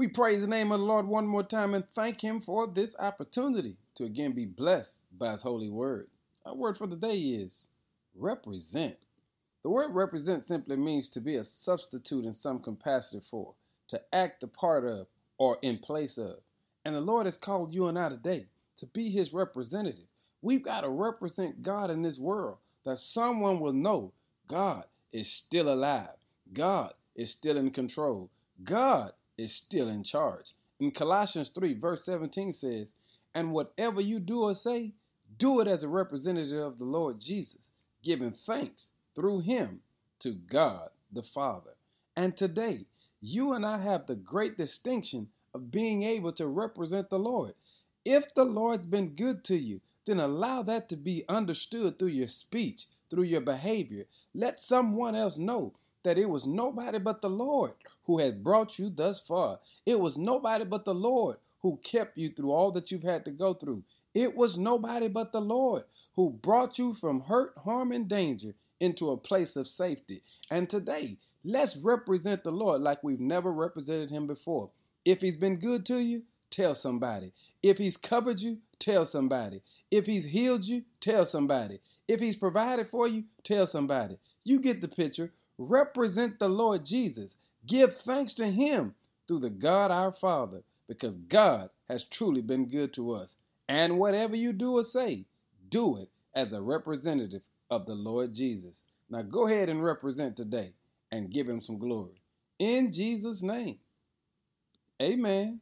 We praise the name of the Lord one more time and thank Him for this opportunity to again be blessed by His holy word. Our word for the day is represent. The word represent simply means to be a substitute in some capacity for, to act the part of, or in place of. And the Lord has called you and I today to be His representative. We've got to represent God in this world that someone will know God is still alive, God is still in control, God is still in charge. In Colossians 3, verse 17 says, And whatever you do or say, do it as a representative of the Lord Jesus, giving thanks through him to God the Father. And today, you and I have the great distinction of being able to represent the Lord. If the Lord's been good to you, then allow that to be understood through your speech, through your behavior. Let someone else know that it was nobody but the Lord who had brought you thus far. It was nobody but the Lord who kept you through all that you've had to go through. It was nobody but the Lord who brought you from hurt, harm, and danger into a place of safety. And today, let's represent the Lord like we've never represented him before. If he's been good to you, tell somebody. If he's covered you, tell somebody. If he's healed you, tell somebody. If he's provided for you, tell somebody. You get the picture. Represent the Lord Jesus. Give thanks to Him through the God our Father, because God has truly been good to us. And whatever you do or say, do it as a representative of the Lord Jesus. Now go ahead and represent today and give Him some glory. In Jesus' name, amen.